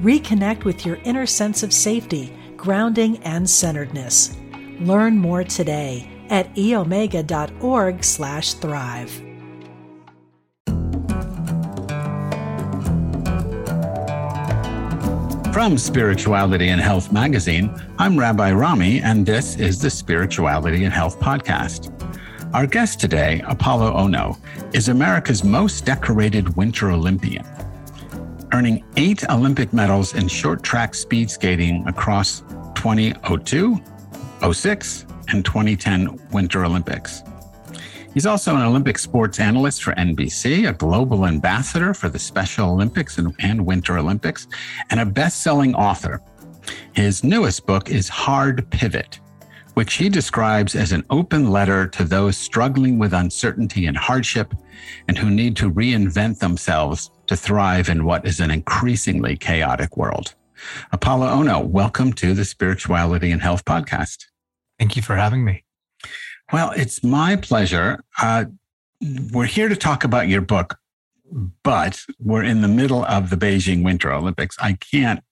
Reconnect with your inner sense of safety, grounding, and centeredness. Learn more today at eomega.org slash thrive. From Spirituality and Health magazine, I'm Rabbi Rami, and this is the Spirituality and Health podcast. Our guest today, Apolo Ohno, is America's most decorated Winter Olympian, earning eight Olympic medals in short track speed skating across 2002, 06, and 2010 Winter Olympics. He's also an Olympic sports analyst for NBC, a global ambassador for the Special Olympics and, and Winter Olympics, and a best selling author. His newest book is Hard Pivot which he describes as an open letter to those struggling with uncertainty and hardship and who need to reinvent themselves to thrive in what is an increasingly chaotic world. Apolo Ohno, welcome to the Spirituality and Health Podcast. Thank you for having me. Well, it's my pleasure. Uh, we're here to talk about your book, but we're in the middle of the Beijing Winter Olympics. I can't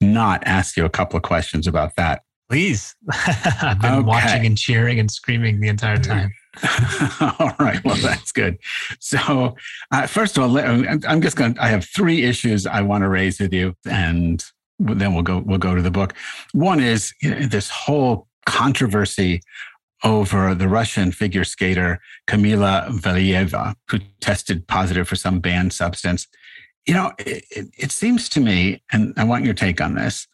not ask you a couple of questions about that. Please. I've been okay. watching and cheering and screaming the entire time. all right. Well, that's good. So, uh, first of all, I'm just going to, I have three issues I want to raise with you and then we'll go, we'll go to the book. One is you know, this whole controversy over the Russian figure skater Kamila Valieva, who tested positive for some banned substance. You know, it, it, it seems to me, and I want your take on this,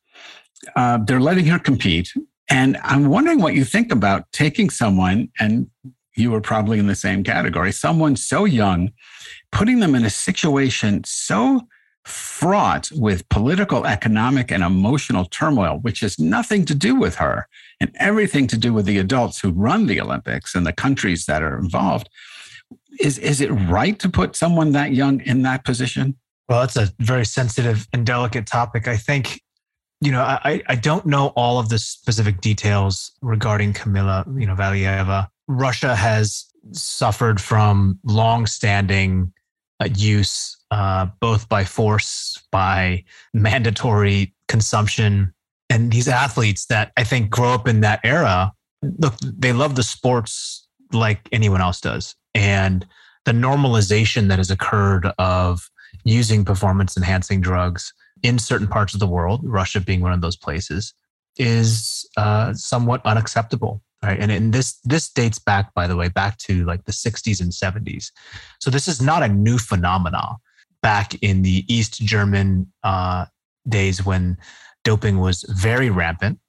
uh, they're letting her compete. And I'm wondering what you think about taking someone, and you were probably in the same category, someone so young, putting them in a situation so fraught with political, economic, and emotional turmoil, which has nothing to do with her and everything to do with the adults who run the Olympics and the countries that are involved. Is, is it right to put someone that young in that position? Well, it's a very sensitive and delicate topic. I think you know, I, I don't know all of the specific details regarding Kamila, you know, Valieva. Russia has suffered from long-standing uh, use, uh, both by force, by mandatory consumption, and these athletes that I think grow up in that era. Look, they love the sports like anyone else does, and the normalization that has occurred of using performance-enhancing drugs in certain parts of the world, Russia being one of those places, is uh, somewhat unacceptable. Right. And, and this this dates back, by the way, back to like the 60s and 70s. So this is not a new phenomenon. Back in the East German uh, days when doping was very rampant,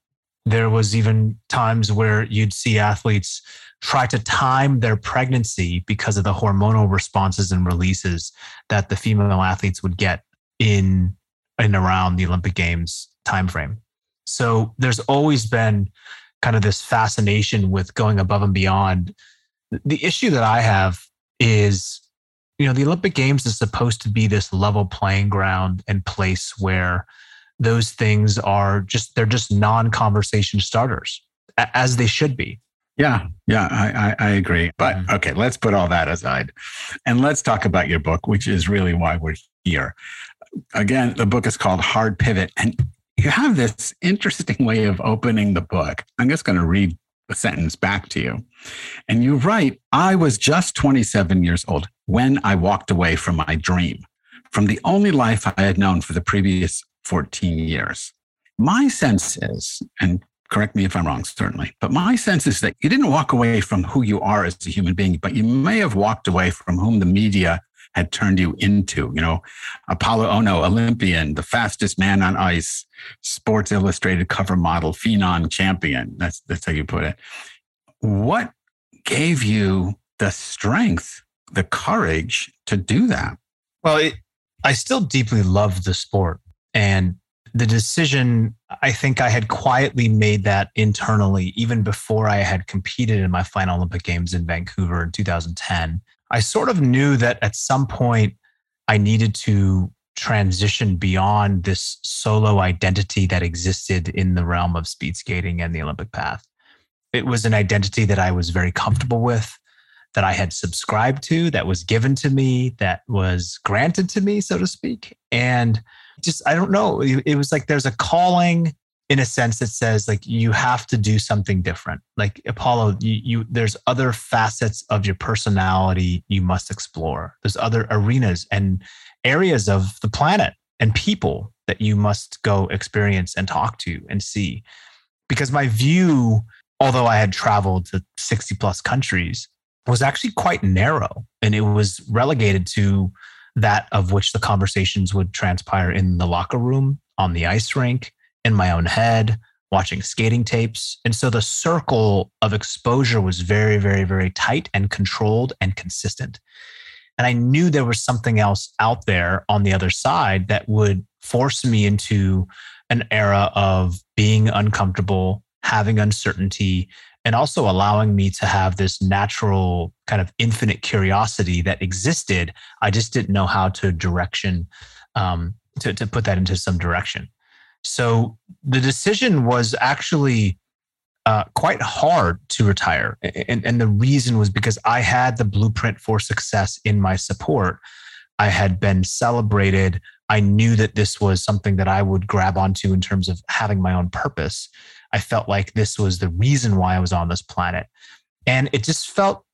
there was even times where you'd see athletes try to time their pregnancy because of the hormonal responses and releases that the female athletes would get in in around the Olympic Games timeframe. So there's always been kind of this fascination with going above and beyond. The issue that I have is, you know, the Olympic Games is supposed to be this level playing ground and place where those things are just they're just non-conversation starters as they should be yeah yeah i i, I agree but mm-hmm. okay let's put all that aside and let's talk about your book which is really why we're here again, the book is called Hard Pivot. And you have this interesting way of opening the book. I'm just going to read the sentence back to you. And you write, I was just 27 years old when I walked away from my dream, from the only life I had known for the previous 14 years. My sense is, and correct me if I'm wrong, certainly, but my sense is that you didn't walk away from who you are as a human being, but you may have walked away from whom the media had turned you into. You know, Apolo Ohno, Olympian, the fastest man on ice, Sports Illustrated cover model, phenom champion. That's that's how you put it. What gave you the strength, the courage to do that? Well, it, I still deeply love the sport. And the decision, I think I had quietly made that internally, even before I had competed in my final Olympic Games in Vancouver in 2010. I sort of knew that at some point I needed to transition beyond this solo identity that existed in the realm of speed skating and the Olympic path. It was an identity that I was very comfortable with, that I had subscribed to, that was given to me, that was granted to me, so to speak. And just, I don't know, it was like there's a calling in a sense that says like you have to do something different like apolo you, you, there's other facets of your personality you must explore there's other arenas and areas of the planet and people that you must go experience and talk to and see. Because my view, although I had traveled to 60 plus countries, was actually quite narrow and it was relegated to that of which the conversations would transpire in the locker room, on the ice rink, in my own head, watching skating tapes. And so the circle of exposure was very, very, very tight and controlled and consistent. And I knew there was something else out there on the other side that would force me into an era of being uncomfortable, having uncertainty, and also allowing me to have this natural kind of infinite curiosity that existed. I just didn't know how to direction, um, to, to put that into some direction. So the decision was actually uh, quite hard to retire. And, and the reason was because I had the blueprint for success in my support. I had been celebrated. I knew that this was something that I would grab onto in terms of having my own purpose. I felt like this was the reason why I was on this planet. And it just felt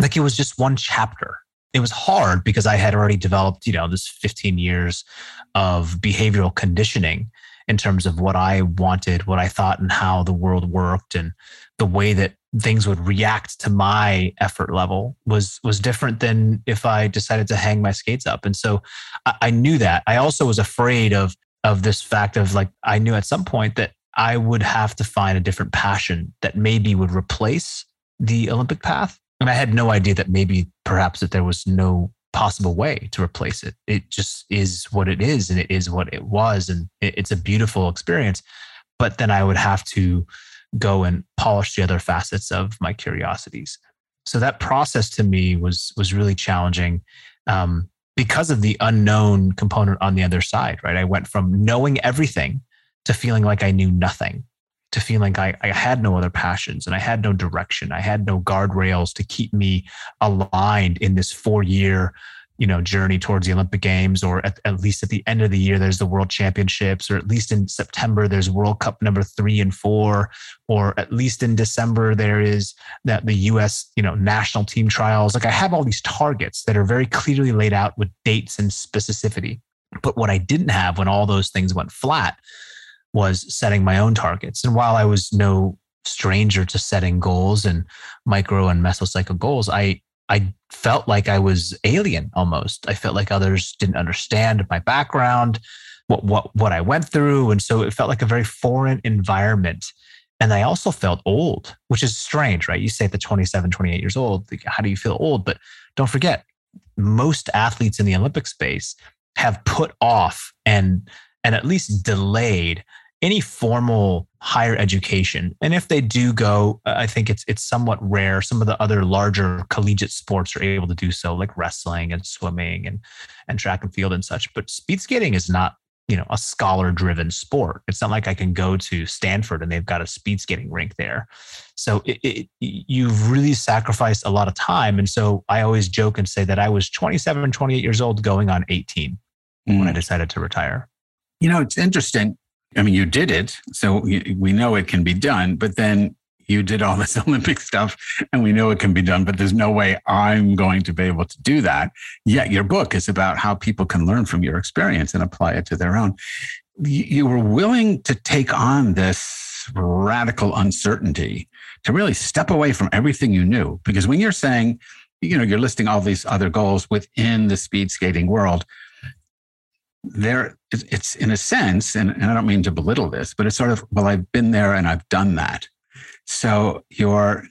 like it was just one chapter. It was hard because I had already developed, you know, this 15 years of behavioral conditioning in terms of what I wanted, what I thought, and how the world worked, and the way that things would react to my effort level was was different than if I decided to hang my skates up. And so I, I knew that. I also was afraid of of this fact of like I knew at some point that I would have to find a different passion that maybe would replace the Olympic path. And I had no idea that maybe perhaps that there was no possible way to replace it. It just is what it is, and it is what it was, and it's a beautiful experience. But then I would have to go and polish the other facets of my curiosities. So that process to me was was really challenging um, because of the unknown component on the other side. Right, I went from knowing everything to feeling like I knew nothing to feeling like I, I had no other passions and I had no direction. I had no guardrails to keep me aligned in this four year you know journey towards the olympic games or at, at, least at the end of the year there's the world championships or at least in september there's world cup number three and four or at least in december there is that the us you know national team trials like i have all these targets that are very clearly laid out with dates and specificity but what i didn't have when all those things went flat was setting my own targets. And while I was no stranger to setting goals and micro and mesocycle goals, I I felt like I was alien almost. I felt like others didn't understand my background, what what what I went through, and so it felt like a very foreign environment. And I also felt old, which is strange, right? You say the 27, 28 years old, how do you feel old? But don't forget, most athletes in the Olympic space have put off and and at least delayed any formal higher education. And if they do go, I think it's it's somewhat rare. Some of the other larger collegiate sports are able to do so, like wrestling and swimming and and track and field and such. But speed skating is not, you know, a scholar driven sport. It's not like I can go to Stanford and they've got a speed skating rink there. So it, it, you've really sacrificed a lot of time. And so I always joke and say that I was 27, 28 years old going on 18 mm. when I mm. decided to retire. You know, it's interesting I mean, you did it, so we know it can be done. But then you did all this Olympic stuff, and we know it can be done. But there's no way I'm going to be able to do that. Yet your book is about how people can learn from your experience and apply it to their own. You were willing to take on this radical uncertainty to really step away from everything you knew. Because when you're saying, you know, you're listing all these other goals within the speed skating world, there it's in a sense and, and i don't mean to belittle this but it's sort of well i've been there and i've done that so you're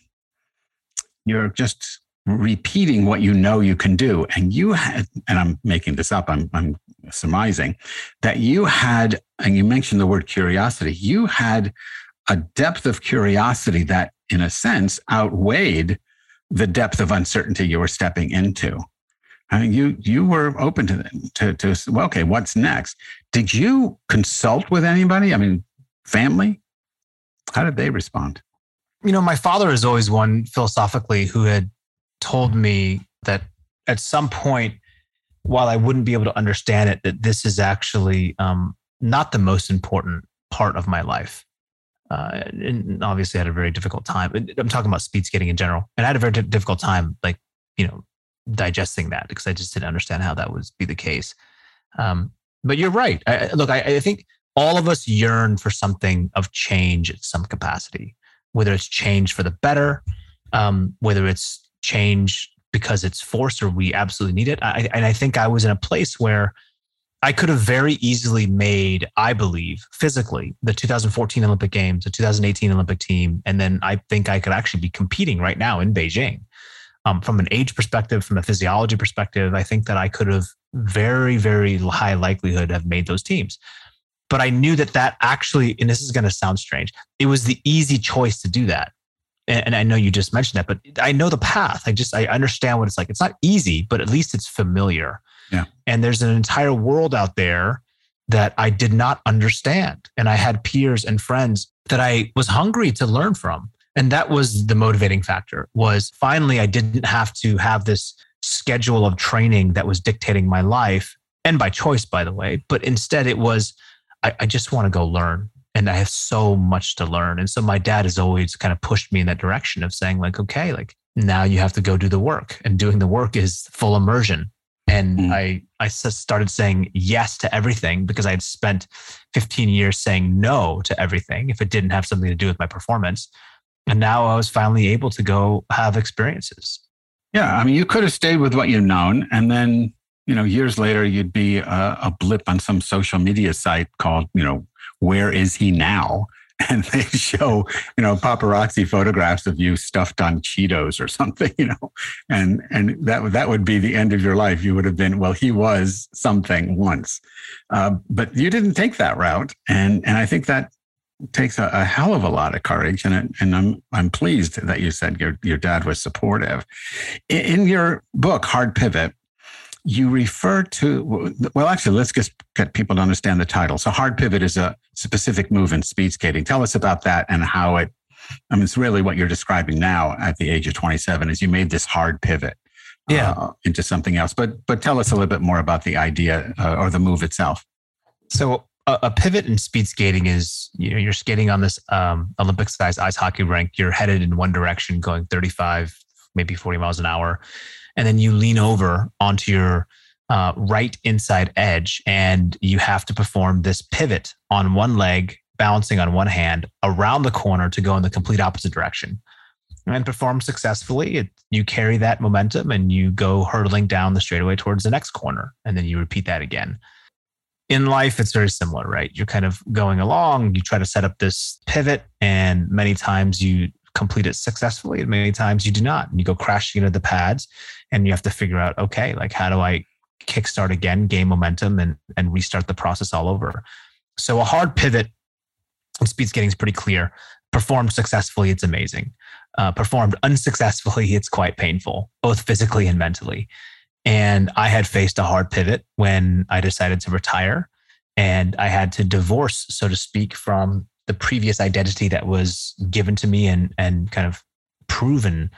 you're just repeating what you know you can do and you had and i'm making this up i'm i'm surmising that you had, and you mentioned the word curiosity, you had a depth of curiosity that, in a sense, outweighed the depth of uncertainty you were stepping into. I mean, you you were open to to to well, okay, what's next? Did you consult with anybody? I mean, family. How did they respond? You know, my father is always one philosophically who had told me that at some point, while I wouldn't be able to understand it, that this is actually um, not the most important part of my life. Uh, and obviously, I had a very difficult time. I'm talking about speed skating in general, and I had a very difficult time, like you know, digesting that because I just didn't understand how that would be the case. Um, but you're right. I, look, I, I think all of us yearn for something of change at some capacity, whether it's change for the better, um, whether it's change because it's forced or we absolutely need it. I, and I think I was in a place where I could have very easily made, I believe, physically, the 2014 Olympic Games, the 2018 Olympic team. And then I think I could actually be competing right now in Beijing. Um, from an age perspective, from a physiology perspective, I think that I could have very, very high likelihood have made those teams. But I knew that that actually, and this is going to sound strange, it was the easy choice to do that and I know you just mentioned that, but I know the path. I just I understand what it's like. It's not easy, but at least it's familiar. Yeah. And there's an entire world out there that I did not understand. And I had peers and friends that I was hungry to learn from. And that was the motivating factor was finally I didn't have to have this schedule of training that was dictating my life and by choice, by the way, but instead it was, I, I just want to go learn and I have so much to learn. And so my dad has always kind of pushed me in that direction of saying, like, okay, like now you have to go do the work. And doing the work is full immersion. And mm. I I started saying yes to everything because I had spent 15 years saying no to everything if it didn't have something to do with my performance. And now I was finally able to go have experiences. Yeah. I mean, you could have stayed with what you've known and then you know, years later, you'd be a, a, blip on some social media site called, you know, where is he now? And they show, you know, paparazzi photographs of you stuffed on Cheetos or something, you know, and and that that would be the end of your life. You would have been, well, he was something once, uh, but you didn't take that route, and and I think that takes a, a, hell of a lot of courage, and it, and I'm I'm pleased that you said your your dad was supportive. In, in your book, Hard Pivot, you refer to well actually let's just get people to understand the title so hard pivot is a specific move in speed skating tell us about that and how it i mean it's really what you're describing now at the age of 27 is you made this hard pivot yeah. Uh, into something else but but tell us a little bit more about the idea uh, or the move itself so a, pivot in speed skating is you know you're skating on this um, olympic sized ice hockey rink. You're headed in one direction going 35 maybe 40 miles an hour. And then you lean over onto your uh, right inside edge and you have to perform this pivot on one leg balancing on one hand around the corner to go in the complete opposite direction. And perform successfully it, you carry that momentum and you go hurtling down the straightaway towards the next corner. And then you repeat that again in life it's very similar right? You're kind of going along you try to set up this pivot and many times you complete it successfully and many times you do not. And you go crashing into the pads and you have to figure out okay like how do i kickstart again gain momentum and and restart the process all over? So a hard pivot in speed skating is pretty clear. Performed successfully it's amazing. Uh, performed unsuccessfully it's quite painful both physically and mentally and i had faced a hard pivot when i decided to retire and i had to divorce so to speak from the previous identity that was given to me and and kind of proven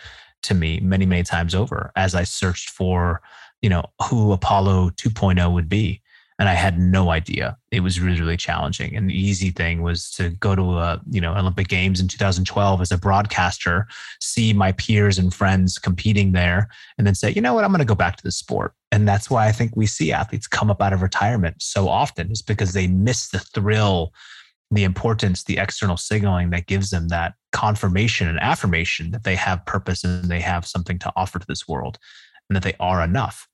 to me many, many times over as I searched for, you know, who Apolo 2.0 would be. And I had no idea. It was really, really challenging. And the easy thing was to go to a, you know, Olympic Games in 2012 as a broadcaster, see my peers and friends competing there, and then say, you know what, I'm going to go back to the sport. And that's why I think we see athletes come up out of retirement so often, is because they miss the thrill the importance, the external signaling that gives them that confirmation and affirmation that they have purpose and they have something to offer to this world and that they are enough.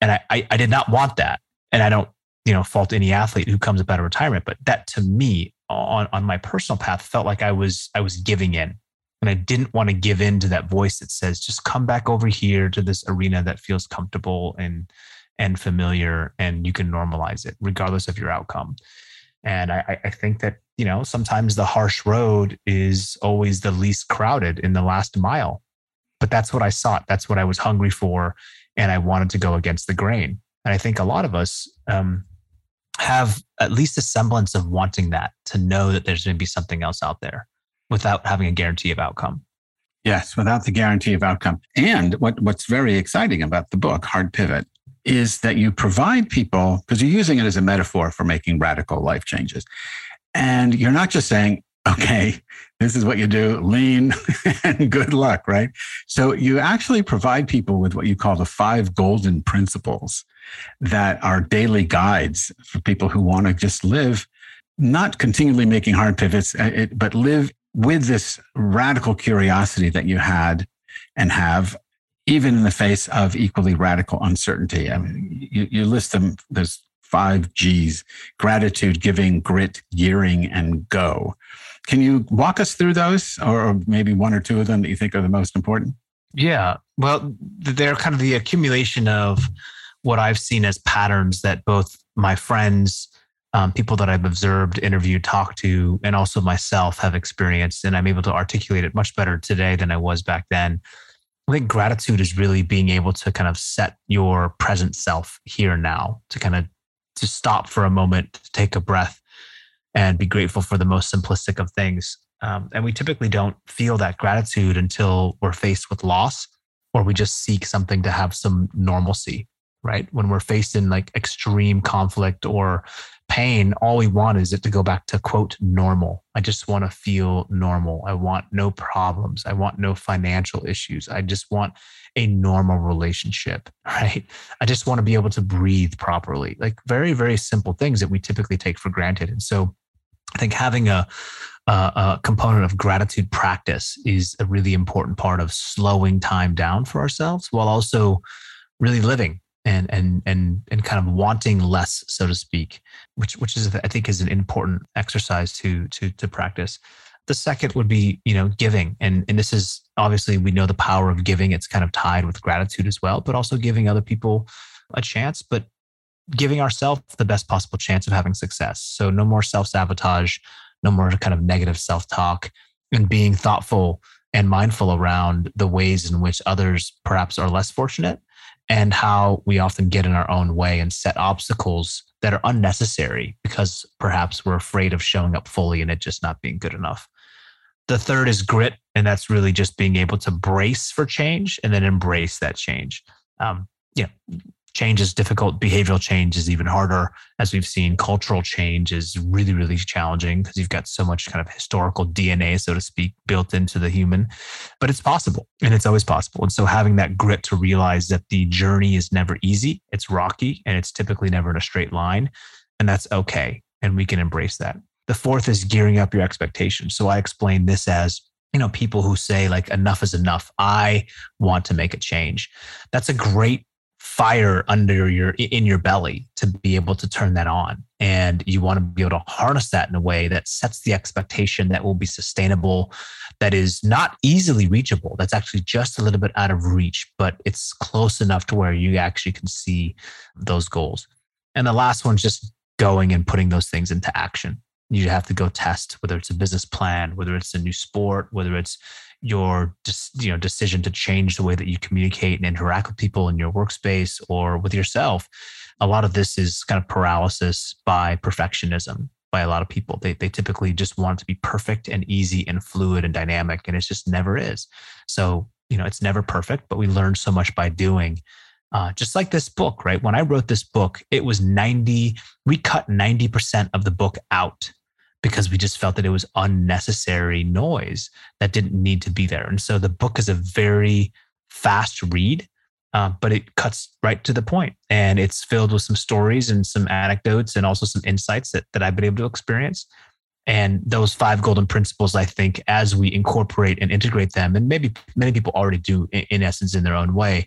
And I, I, I did not want that. And I don't, you know, fault any athlete who comes up out of retirement, but that to me on, on my personal path felt like I was, I was giving in and I didn't want to give in to that voice that says, just come back over here to this arena that feels comfortable and, and familiar and you can normalize it regardless of your outcome. And I, I think that, you know, sometimes the harsh road is always the least crowded in the last mile. But that's what I sought. That's what I was hungry for. And I wanted to go against the grain. And I think a lot of us um, have at least a semblance of wanting that to know that there's going to be something else out there without having a guarantee of outcome. Yes, without the guarantee of outcome. And what, what's very exciting about the book, Hard Pivot, is that you provide people, because you're using it as a metaphor for making radical life changes. And you're not just saying, okay, this is what you do, lean and good luck, right? So you actually provide people with what you call the five golden principles that are daily guides for people who want to just live, not continually making hard pivots, uh, but live with this radical curiosity that you had and have even in the face of equally radical uncertainty. I mean, you, you list them, there's five G's gratitude, giving, grit, gearing, and go. Can you walk us through those, or maybe one or two of them that you think are the most important? Yeah. Well, they're kind of the accumulation of what I've seen as patterns that both my friends, um, people that I've observed, interviewed, talked to, and also myself have experienced. And I'm able to articulate it much better today than I was back then. I think gratitude is really being able to kind of set your present self here now to kind of to stop for a moment, to take a breath, and be grateful for the most simplistic of things. Um, and we typically don't feel that gratitude until we're faced with loss or we just seek something to have some normalcy, right? When we're faced in like extreme conflict or pain, all we want is it to go back to quote normal. I just want to feel normal. I want no problems. I want no financial issues. I just want a normal relationship, right? I just want to be able to breathe properly. Like very, very simple things that we typically take for granted. And so I think having a, a, a component of gratitude practice is a really important part of slowing time down for ourselves while also really living and and and and kind of wanting less, so to speak, which which is I think is an important exercise to to to practice. The second would be you know giving, and and this is obviously we know the power of giving. It's kind of tied with gratitude as well, but also giving other people a chance, but giving ourselves the best possible chance of having success. So no more self sabotage, no more kind of negative self talk, and being thoughtful and mindful around the ways in which others perhaps are less fortunate and how we often get in our own way and set obstacles that are unnecessary because perhaps we're afraid of showing up fully and it just not being good enough. The third is grit, and that's really just being able to brace for change and then embrace that change. Um, know, change is difficult. Behavioral change is even harder. As we've seen, cultural change is really, really challenging because you've got so much kind of historical DNA, so to speak, built into the human. But it's possible and it's always possible. And so having that grit to realize that the journey is never easy, it's rocky, and it's typically never in a straight line. And that's okay. And we can embrace that. The fourth is gearing up your expectations. So I explain this as you know people who say like enough is enough i want to make a change that's a great fire under your in your belly to be able to turn that on. And you want to be able to harness that in a way that sets the expectation that will be sustainable that is not easily reachable that's actually just a little bit out of reach but it's close enough to where you actually can see those goals. And the last one's just going and putting those things into action you have to go test whether it's a business plan whether it's a new sport whether it's your you know decision to change the way that you communicate and interact with people in your workspace or with yourself. A lot of this is kind of paralysis by perfectionism by a lot of people. They, they typically just want it to be perfect and easy and fluid and dynamic and it just never is. So you know it's never perfect but we learn so much by doing uh, just like this book right? When i wrote this book it was 90 we cut 90% of the book out because we just felt that it was unnecessary noise that didn't need to be there. And so the book is a very fast read, uh, but it cuts right to the point and it's filled with some stories and some anecdotes and also some insights that, that I've been able to experience. And those five golden principles, I think, as we incorporate and integrate them, and maybe many people already do in, in essence in their own way,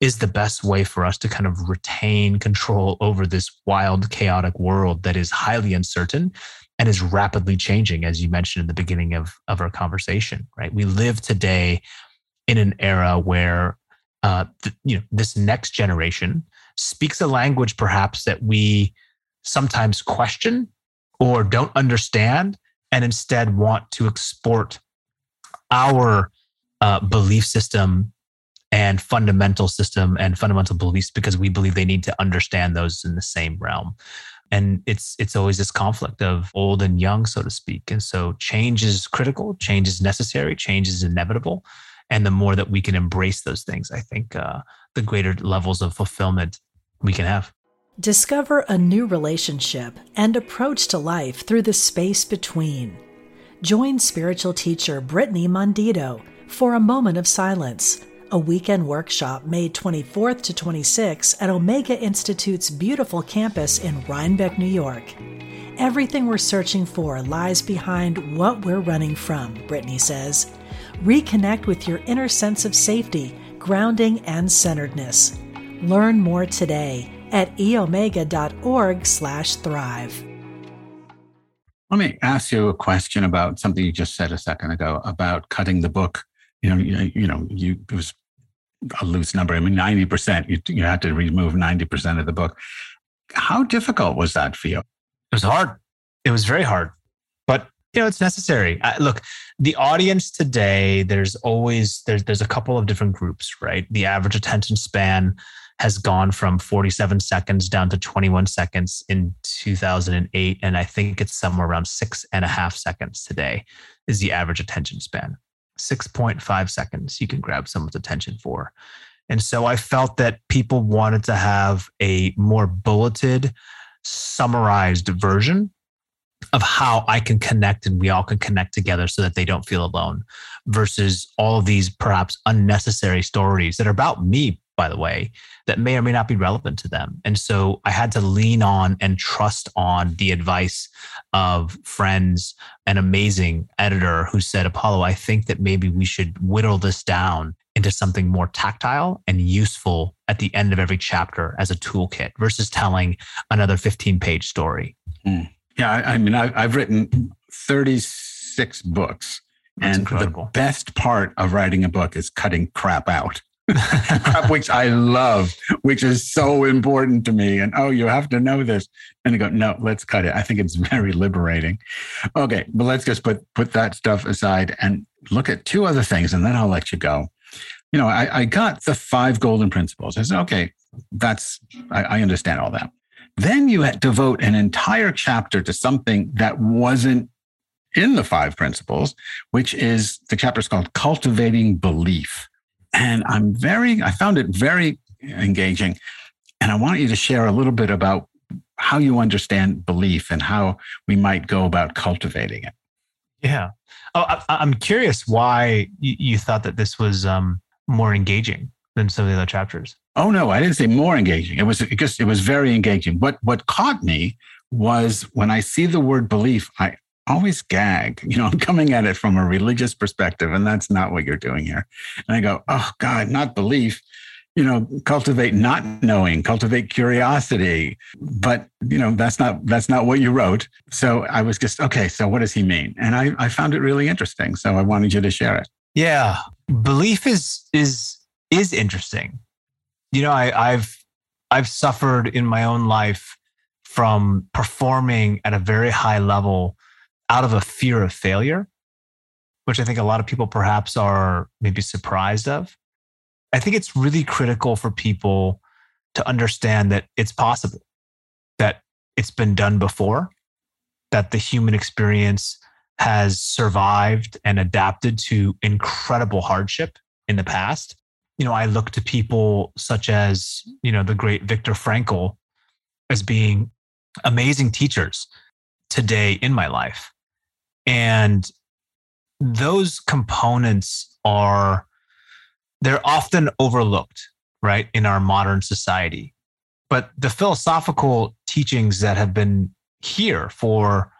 is the best way for us to kind of retain control over this wild, chaotic world that is highly uncertain and is rapidly changing, as you mentioned in the beginning of, of our conversation, right? We live today in an era where uh, th- you know this next generation speaks a language perhaps that we sometimes question or don't understand and instead want to export our uh, belief system and fundamental system and fundamental beliefs because we believe they need to understand those in the same realm and it's it's always this conflict of old and young so to speak. And so change is critical change is necessary change is inevitable. And the more that we can embrace those things i think uh, the greater levels of fulfillment we can have. Discover a new relationship and approach to life through the space between. Join spiritual teacher brittany mondito for a moment of silence a weekend workshop May 24th to 26th at Omega Institute's beautiful campus in Rhinebeck, New York. Everything we're searching for lies behind what we're running from, Brittany says. Reconnect with your inner sense of safety, grounding, and centeredness. Learn more today at eomega.org slash thrive. Let me ask you a question about something you just said a second ago about cutting the book. You know, you, you know, you it was a loose number. I mean, 90%, you, you had to remove 90% of the book. How difficult was that for you? It was hard. It was very hard, but you know, it's necessary. I, look, the audience today, there's always, there's, there's a couple of different groups, right? The average attention span has gone from 47 seconds down to 21 seconds in 2008. And I think it's somewhere around six and a half seconds today is the average attention span. 6.5 seconds you can grab someone's attention for. And so I felt that people wanted to have a more bulleted, summarized version of how I can connect and we all can connect together so that they don't feel alone versus all of these perhaps unnecessary stories that are about me by the way, that may or may not be relevant to them. And so I had to lean on and trust on the advice of friends, an amazing editor who said, Apolo, I think that maybe we should whittle this down into something more tactile and useful at the end of every chapter as a toolkit versus telling another 15 page story. Mm. Yeah, I, I mean, I, have written 36 books. That's and incredible. the best part of writing a book is cutting crap out. Which I love, which is so important to me. And oh, you have to know this. And I go, no, let's cut it. I think it's very liberating. Okay, but let's just put put that stuff aside and look at two other things, and then I'll let you go. You know, I, I got the five golden principles. I said, okay, that's I, I understand all that. Then you had devote an entire chapter to something that wasn't in the five principles, which is the chapter is called Cultivating Belief. And I'm very, I found it very engaging. And I want you to share a little bit about how you understand belief and how we might go about cultivating it. Yeah. Oh, I, am curious why you, thought that this was um, more engaging than some of the other chapters. Oh no, I didn't say more engaging. It was just it was very engaging. What what caught me was when I see the word belief, I always gag. You know, I'm coming at it from a religious perspective, and that's not what you're doing here. And I go, oh God, not belief. You know, cultivate not knowing, cultivate curiosity. But you know, that's not that's not what you wrote. So I was just okay. So what does he mean? And I I found it really interesting. So I wanted you to share it. Yeah, belief is is is interesting. You know, I, I've I've suffered in my own life from performing at a very high level out of a fear of failure, which I think a lot of people perhaps are maybe surprised of. I think it's really critical for people to understand that it's possible, that it's been done before, that the human experience has survived and adapted to incredible hardship in the past. You know, I look to people such as, you know, the great Viktor Frankl as being amazing teachers today in my life. And those components are, they're often overlooked, right, in our modern society. But the philosophical teachings that have been here for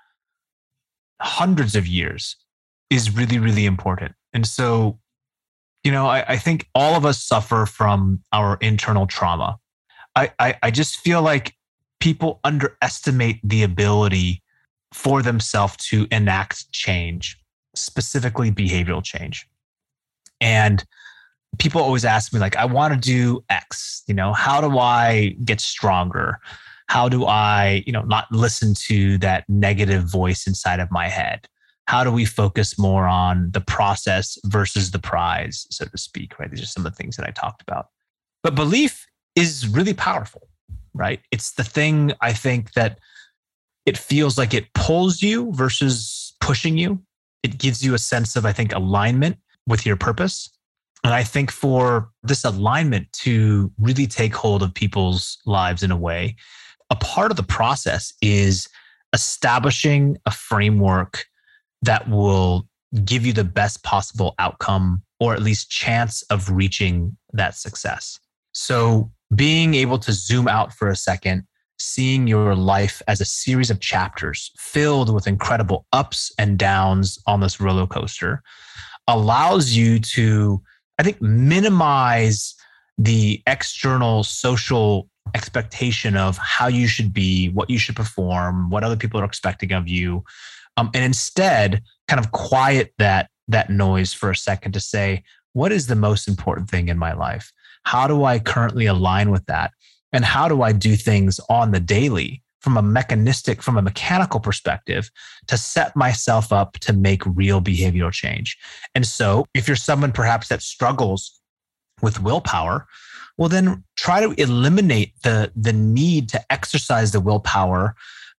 hundreds of years is really, really important. And so, you know, I, I think all of us suffer from our internal trauma. I, I, I just feel like people underestimate the ability for themselves to enact change, specifically behavioral change. And people always ask me like i want to do x you know? How do i get stronger? How do i you know not listen to that negative voice inside of my head? How do we focus more on the process versus the prize so to speak right? These are some of the things that i talked about. But belief is really powerful right? It's the thing i think that it feels like it pulls you versus pushing you it gives you a sense of i think alignment with your purpose and I think for this alignment to really take hold of people's lives in a way, a part of the process is establishing a framework that will give you the best possible outcome or at least chance of reaching that success. So, being able to zoom out for a second, seeing your life as a series of chapters filled with incredible ups and downs on this roller coaster allows you to I think, minimize the external social expectation of how you should be, what you should perform, what other people are expecting of you, um, and instead kind of quiet that that noise for a second to say, what is the most important thing in my life? How do I currently align with that? And how do I do things on the daily from a mechanistic, from a mechanical perspective to set myself up to make real behavioral change. And so if you're someone perhaps that struggles with willpower, well, then try to eliminate the, the need to exercise the willpower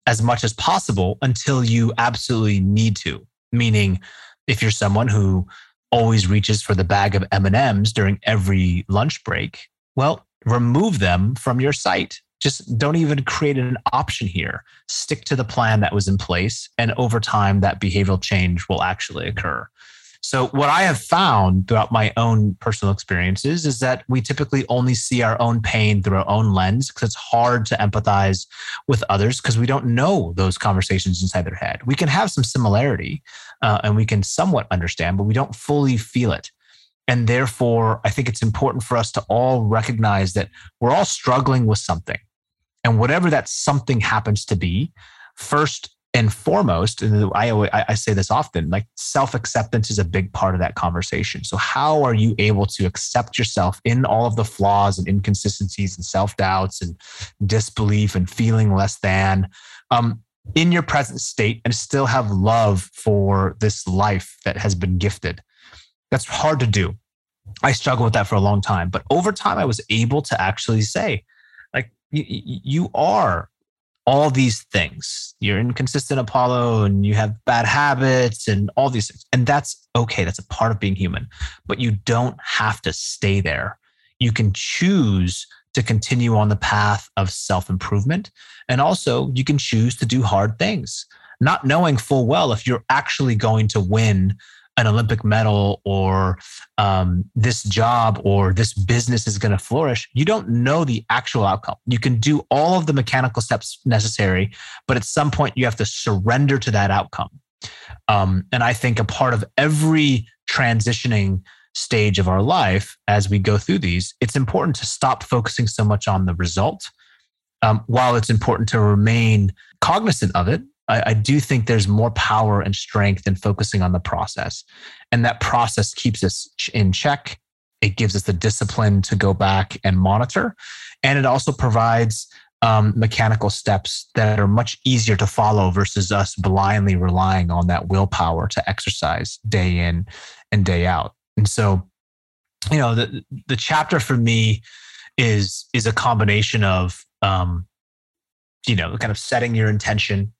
as much as possible until you absolutely need to. Meaning, if you're someone who always reaches for the bag of M&Ms during every lunch break, well, remove them from your sight. just don't even create an option here. Stick to the plan that was in place. And over time, that behavioral change will actually occur. So, what I have found throughout my own personal experiences is that we typically only see our own pain through our own lens because it's hard to empathize with others because we don't know those conversations inside their head. We can have some similarity uh, and we can somewhat understand, but we don't fully feel it. And therefore, I think it's important for us to all recognize that we're all struggling with something. And whatever that something happens to be, first and foremost, and I, always, I say this often, like self acceptance is a big part of that conversation. So, how are you able to accept yourself in all of the flaws and inconsistencies and self doubts and disbelief and feeling less than um, in your present state and still have love for this life that has been gifted? That's hard to do. I struggled with that for a long time. But over time, I was able to actually say, you, you are all these things. You're inconsistent Apolo and you have bad habits and all these things. And that's okay. That's a part of being human. But you don't have to stay there. You can choose to continue on the path of self improvement. And also, you can choose to do hard things, not knowing full well if you're actually going to win an Olympic medal or um, this job or this business is going to flourish, you don't know the actual outcome. You can do all of the mechanical steps necessary, but at some point you have to surrender to that outcome. Um, and I think a part of every transitioning stage of our life as we go through these, it's important to stop focusing so much on the result. Um, while it's important to remain cognizant of it I, I, do think there's more power and strength in focusing on the process. And that process keeps us in check. It gives us the discipline to go back and monitor. And it also provides um, mechanical steps that are much easier to follow versus us blindly relying on that willpower to exercise day in and day out. And so, you know, the the chapter for me is is a combination of um, you know, kind of setting your intention.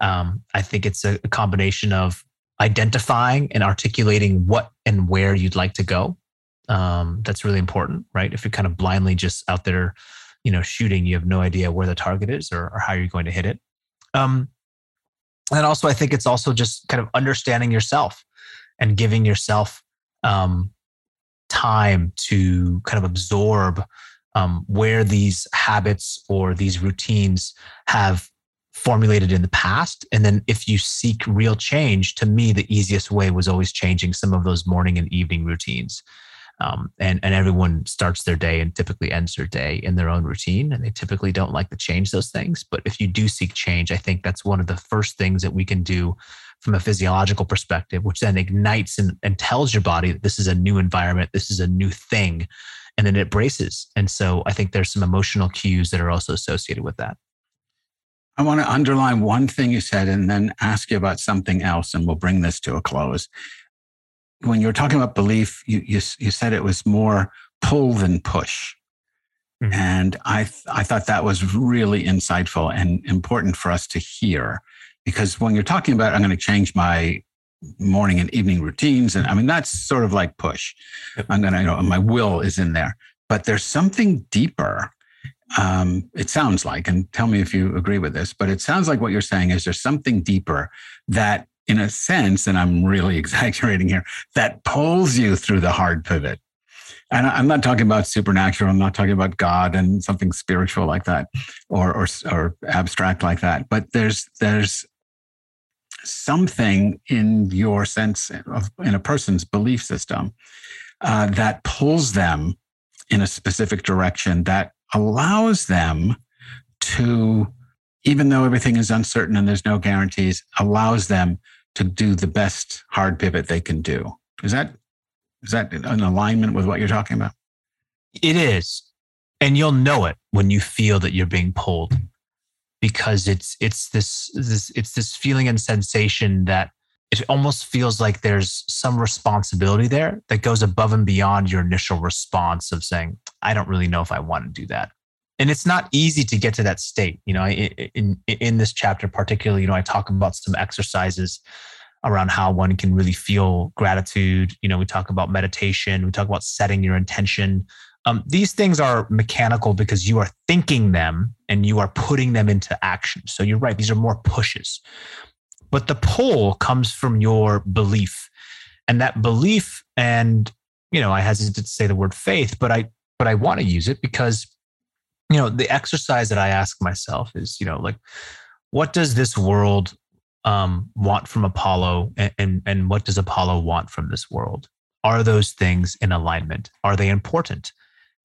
Um, I think it's a, combination of identifying and articulating what and where you'd like to go. Um, that's really important, right? If you're kind of blindly just out there, you know, shooting, you have no idea where the target is or, or how you're going to hit it. Um, and also, I think it's also just kind of understanding yourself and giving yourself um, time to kind of absorb um, where these habits or these routines have formulated in the past. And then if you seek real change, to me, the easiest way was always changing some of those morning and evening routines. Um, and, and everyone starts their day and typically ends their day in their own routine. And they typically don't like to change those things. But if you do seek change, I think that's one of the first things that we can do from a physiological perspective, which then ignites and, and tells your body that this is a new environment, this is a new thing, and then it braces. And so I think there's some emotional cues that are also associated with that. I want to underline one thing you said and then ask you about something else, and we'll bring this to a close. When you were talking about belief, you, you, you said it was more pull than push. Mm-hmm. And I, th- I thought that was really insightful and important for us to hear because when you're talking about, I'm going to change my morning and evening routines, and I mean, that's sort of like push. I'm going to, you know, my will is in there, but there's something deeper. Um, it sounds like, and tell me if you agree with this, but it sounds like what you're saying is there's something deeper that, in a sense, and I'm really exaggerating here, that pulls you through the hard pivot and I'm not talking about supernatural. I'm not talking about God and something spiritual like that, or or, or abstract like that. But there's there's something in your sense of in a person's belief system uh, that pulls them in a specific direction that allows them to, even though everything is uncertain and there's no guarantees, allows them to do the best hard pivot they can do. Is that is that an alignment with what you're talking about? It is. And you'll know it when you feel that you're being pulled because it's it's this this it's this feeling and sensation that it almost feels like there's some responsibility there that goes above and beyond your initial response of saying i don't really know if i want to do that and it's not easy to get to that state you know in in this chapter particularly you know i talk about some exercises around how one can really feel gratitude. You know, we talk about meditation, we talk about setting your intention. Um, these things are mechanical because you are thinking them and you are putting them into action. So you're right, these are more pushes. But the pull comes from your belief. And that belief, and you know, I hesitate to say the word faith, but I but I want to use it because you know, the exercise that I ask myself is, you know, like, what does this world um, want from Apolo and, and, and what does Apolo want from this world? Are those things in alignment? Are they important?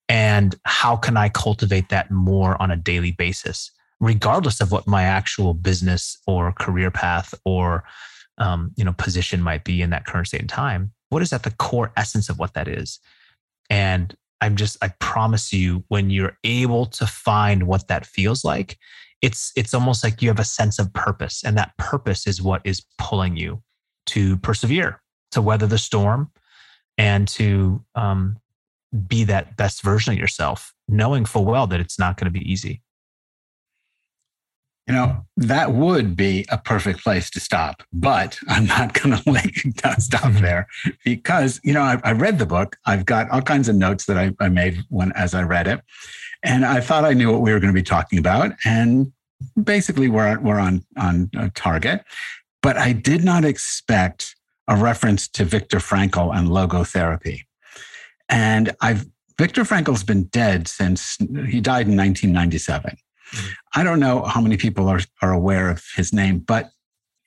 And how can I cultivate that more on a daily basis, regardless of what my actual business or career path or um, you know position might be in that current state and time? What is at the core essence of what that is? And I'm just, I promise you, when you're able to find what that feels like, it's it's almost like you have a sense of purpose and that purpose is what is pulling you to persevere to weather the storm and to um, be that best version of yourself knowing full well that it's not going to be easy. You know that would be a perfect place to stop but i'm not going to like stop mm-hmm. there. Because you know I, I, read the book. I've got all kinds of notes that I, I made when as i read it. And I thought I knew what we were going to be talking about, and basically we're we're on on target. But I did not expect a reference to Viktor Frankl and logotherapy, and I've Viktor Frankl's been dead since he died in 1997. Mm-hmm. I don't know how many people are are aware of his name, but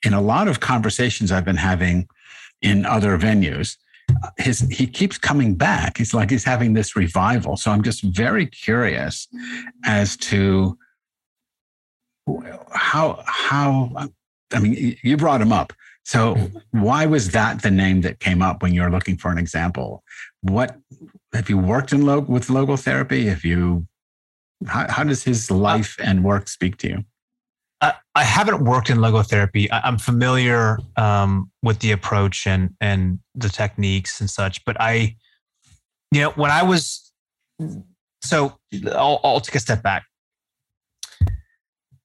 in a lot of conversations I've been having in other venues, his he keeps coming back. He's like he's having this revival. So I'm just very curious as to how how I mean you brought him up. So why was that the name that came up when you're looking for an example? What have you worked in log with logotherapy? Have you how, how does his life and work speak to you? I, I haven't worked in logotherapy. I, am familiar um, with the approach and and the techniques and such, but I, you know, when I was, so I'll, I'll take a step back.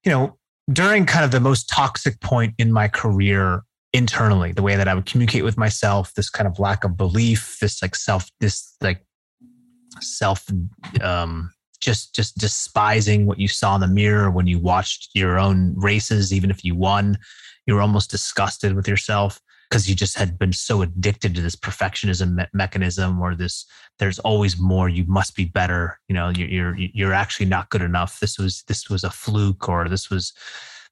You know, during kind of the most toxic point in my career internally, the way that I would communicate with myself, this kind of lack of belief, this like self, this like self um, just just despising what you saw in the mirror when you watched your own races even if you won. You were almost disgusted with yourself because you just had been so addicted to this perfectionism me- mechanism or this there's always more you must be better you know you're, you're you're actually not good enough. This was this was a fluke or this was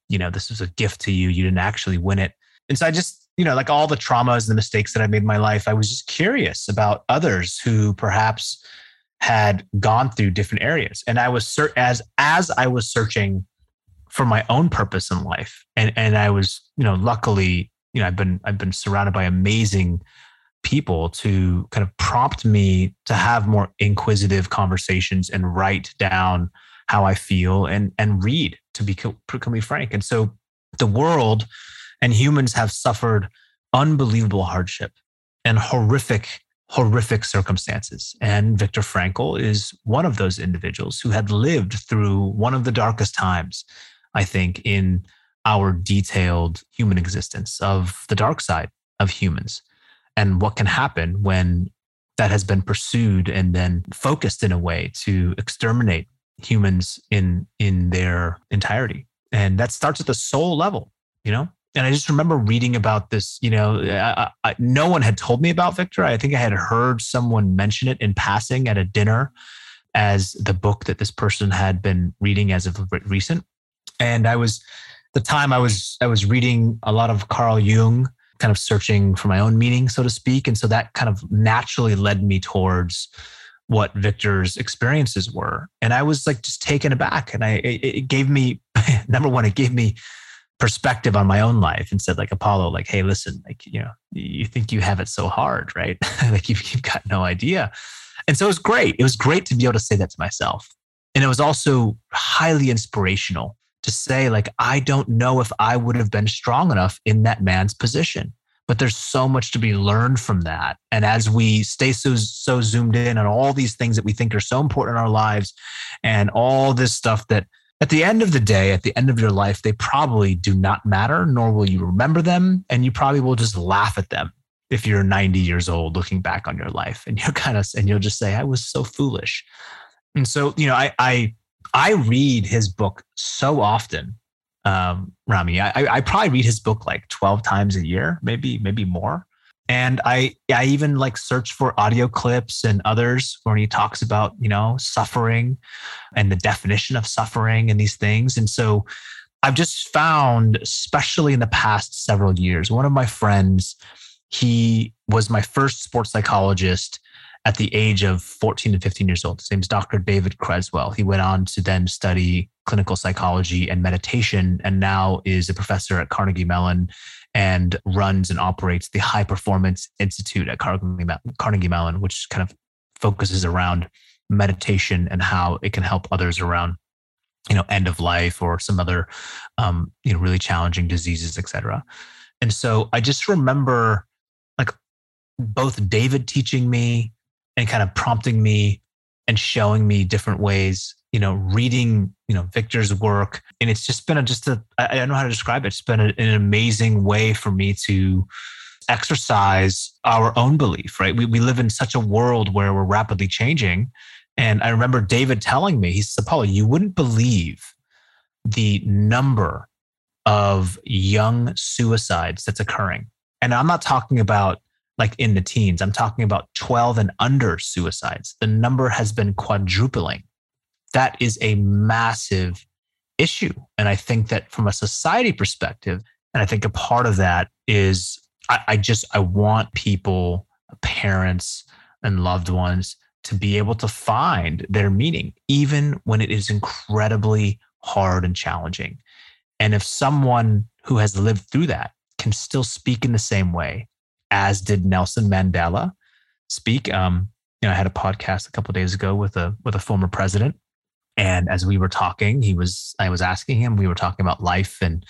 you know this was a gift to you. You didn't actually win it and so i just you know like all the traumas and the mistakes that i made in my life i was just curious about others who perhaps had gone through different areas and i was as as i was searching for my own purpose in life and and i was you know luckily you know, I've been I've been surrounded by amazing people to kind of prompt me to have more inquisitive conversations and write down how I feel and and read to be completely frank. And so the world and humans have suffered unbelievable hardship and horrific horrific circumstances. And Viktor Frankl is one of those individuals who had lived through one of the darkest times, I think, in our detailed human existence of the dark side of humans and what can happen when that has been pursued and then focused in a way to exterminate humans in in their entirety and that starts at the soul level you know and i just remember reading about this you know I, I, no one had told me about viktor i think i had heard someone mention it in passing at a dinner as the book that this person had been reading as of recent and i was the time i was i was reading a lot of carl jung kind of searching for my own meaning, so to speak. And so that kind of naturally led me towards what Viktor's experiences were. And I was like just taken aback. And I it, gave me number one, it gave me perspective on my own life and said, like Apolo, like, hey, listen, like, you know, you think you have it so hard, right? like you've, you've got no idea. And so it was great. It was great to be able to say that to myself. And it was also highly inspirational to say, like, I don't know if I would have been strong enough in that man's position. But there's so much to be learned from that. And as we stay so so zoomed in on all these things that we think are so important in our lives and all this stuff that at the end of the day, at the end of your life, they probably do not matter, nor will you remember them. And you probably will just laugh at them if you're 90 years old looking back on your life and you're kind of and you'll just say, I was so foolish. And so, you know, I I I read his book so often, um, Rami. I, I probably read his book like 12 times a year, maybe, maybe more. And I, I even like search for audio clips and others where he talks about, you know, suffering and the definition of suffering and these things. And so I've just found, especially in the past several years, one of my friends, he was my first sports psychologist at the age of 14 to 15 years old. His name is Dr. David Creswell. He went on to then study clinical psychology and meditation, and now is a professor at Carnegie Mellon and runs and operates the High Performance Institute at Carnegie Mellon, which kind of focuses around meditation and how it can help others around you know end of life or some other um, you know really challenging diseases etc and so i just remember like both david teaching me and kind of prompting me and showing me different ways you know reading you know viktor's work and it's just been a just a i don't know how to describe it it's been a, an amazing way for me to exercise our own belief right we, we live in such a world where we're rapidly changing and i remember david telling me he said apolo you wouldn't believe the number of young suicides that's occurring and i'm not talking about like in the teens. I'm talking about 12 and under suicides. The number has been quadrupling. That is a massive issue. And I think that from a society perspective, and I think a part of that is I, I just, I want people, parents, and loved ones to be able to find their meaning, even when it is incredibly hard and challenging. And if someone who has lived through that can still speak in the same way, as did Nelson Mandela speak. Um, you know, I had a podcast a couple days ago with a with a former president, and as we were talking, he was I was asking him. We were talking about life and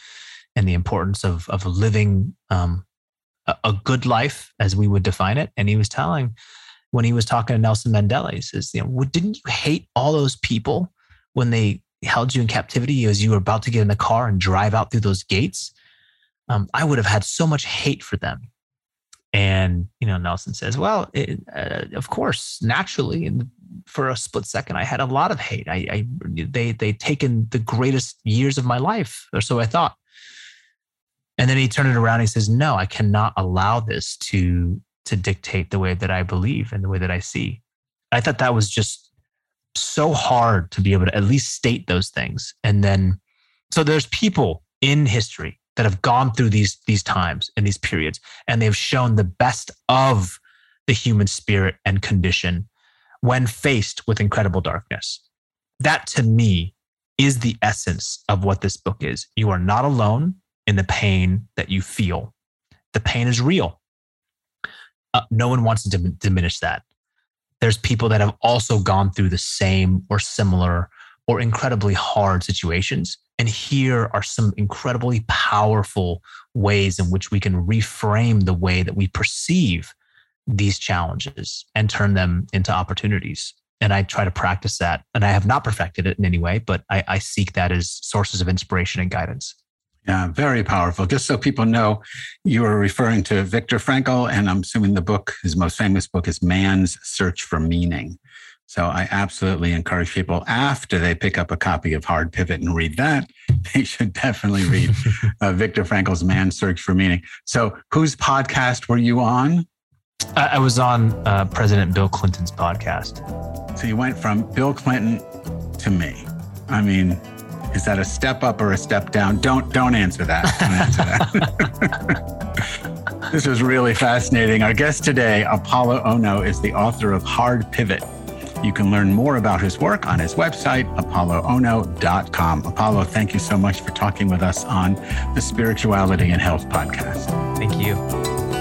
and the importance of of living um, a, a good life as we would define it. And he was telling when he was talking to Nelson Mandela, he says, "You know, didn't you hate all those people when they held you in captivity as you were about to get in the car and drive out through those gates?" Um, I would have had so much hate for them and you know, Nelson says, "Well, it, uh, of course, naturally, for a split second, I had a lot of hate. I, I they they taken the greatest years of my life, or so I thought." And then he turned it around. And he says, "No, I cannot allow this to to dictate the way that I believe and the way that I see." I thought that was just so hard to be able to at least state those things. And then, so there's people in history that have gone through these these times and these periods and they've shown the best of the human spirit and condition when faced with incredible darkness that to me is the essence of what this book is you are not alone in the pain that you feel the pain is real. Uh, no one wants to dim- diminish that. There's people that have also gone through the same or similar or incredibly hard situations. And here are some incredibly powerful ways in which we can reframe the way that we perceive these challenges and turn them into opportunities. And I try to practice that. And I have not perfected it in any way, but I, I seek that as sources of inspiration and guidance. Yeah, very powerful. Just so people know, you are referring to Viktor Frankl, and I'm assuming the book, his most famous book, is Man's Search for Meaning. So I absolutely encourage people after they pick up a copy of Hard Pivot and read that, they should definitely read uh, Viktor Frankl's Man's Search for Meaning. So, whose podcast were you on? I, was on uh, President Bill Clinton's podcast. So you went from Bill Clinton to me. I mean, is that a step up or a step down? Don't don't answer that. Don't answer that. this was really fascinating. Our guest today, Apolo Ohno, is the author of Hard Pivot. You can learn more about his work on his website, apoloohno.com. Apollo, thank you so much for talking with us on the Spirituality and Health podcast. Thank you.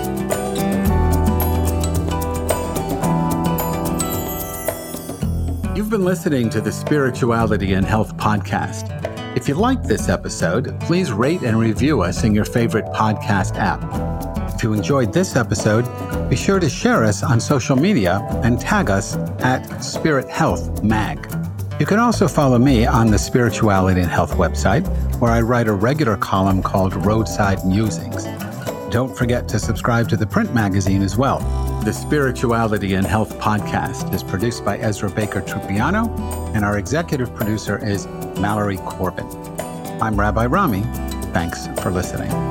You've been listening to the Spirituality and Health podcast. If you liked this episode, please rate and review us in your favorite podcast app. If you enjoyed this episode, be sure to share us on social media and tag us at Spirit Health Mag. You can also follow me on the Spirituality and Health website, where I write a regular column called Roadside Musings. Don't forget to subscribe to the print magazine as well. The Spirituality and Health podcast is produced by Ezra Baker Trupiano, and our executive producer is Mallory Corbin. I'm Rabbi Rami. Thanks for listening.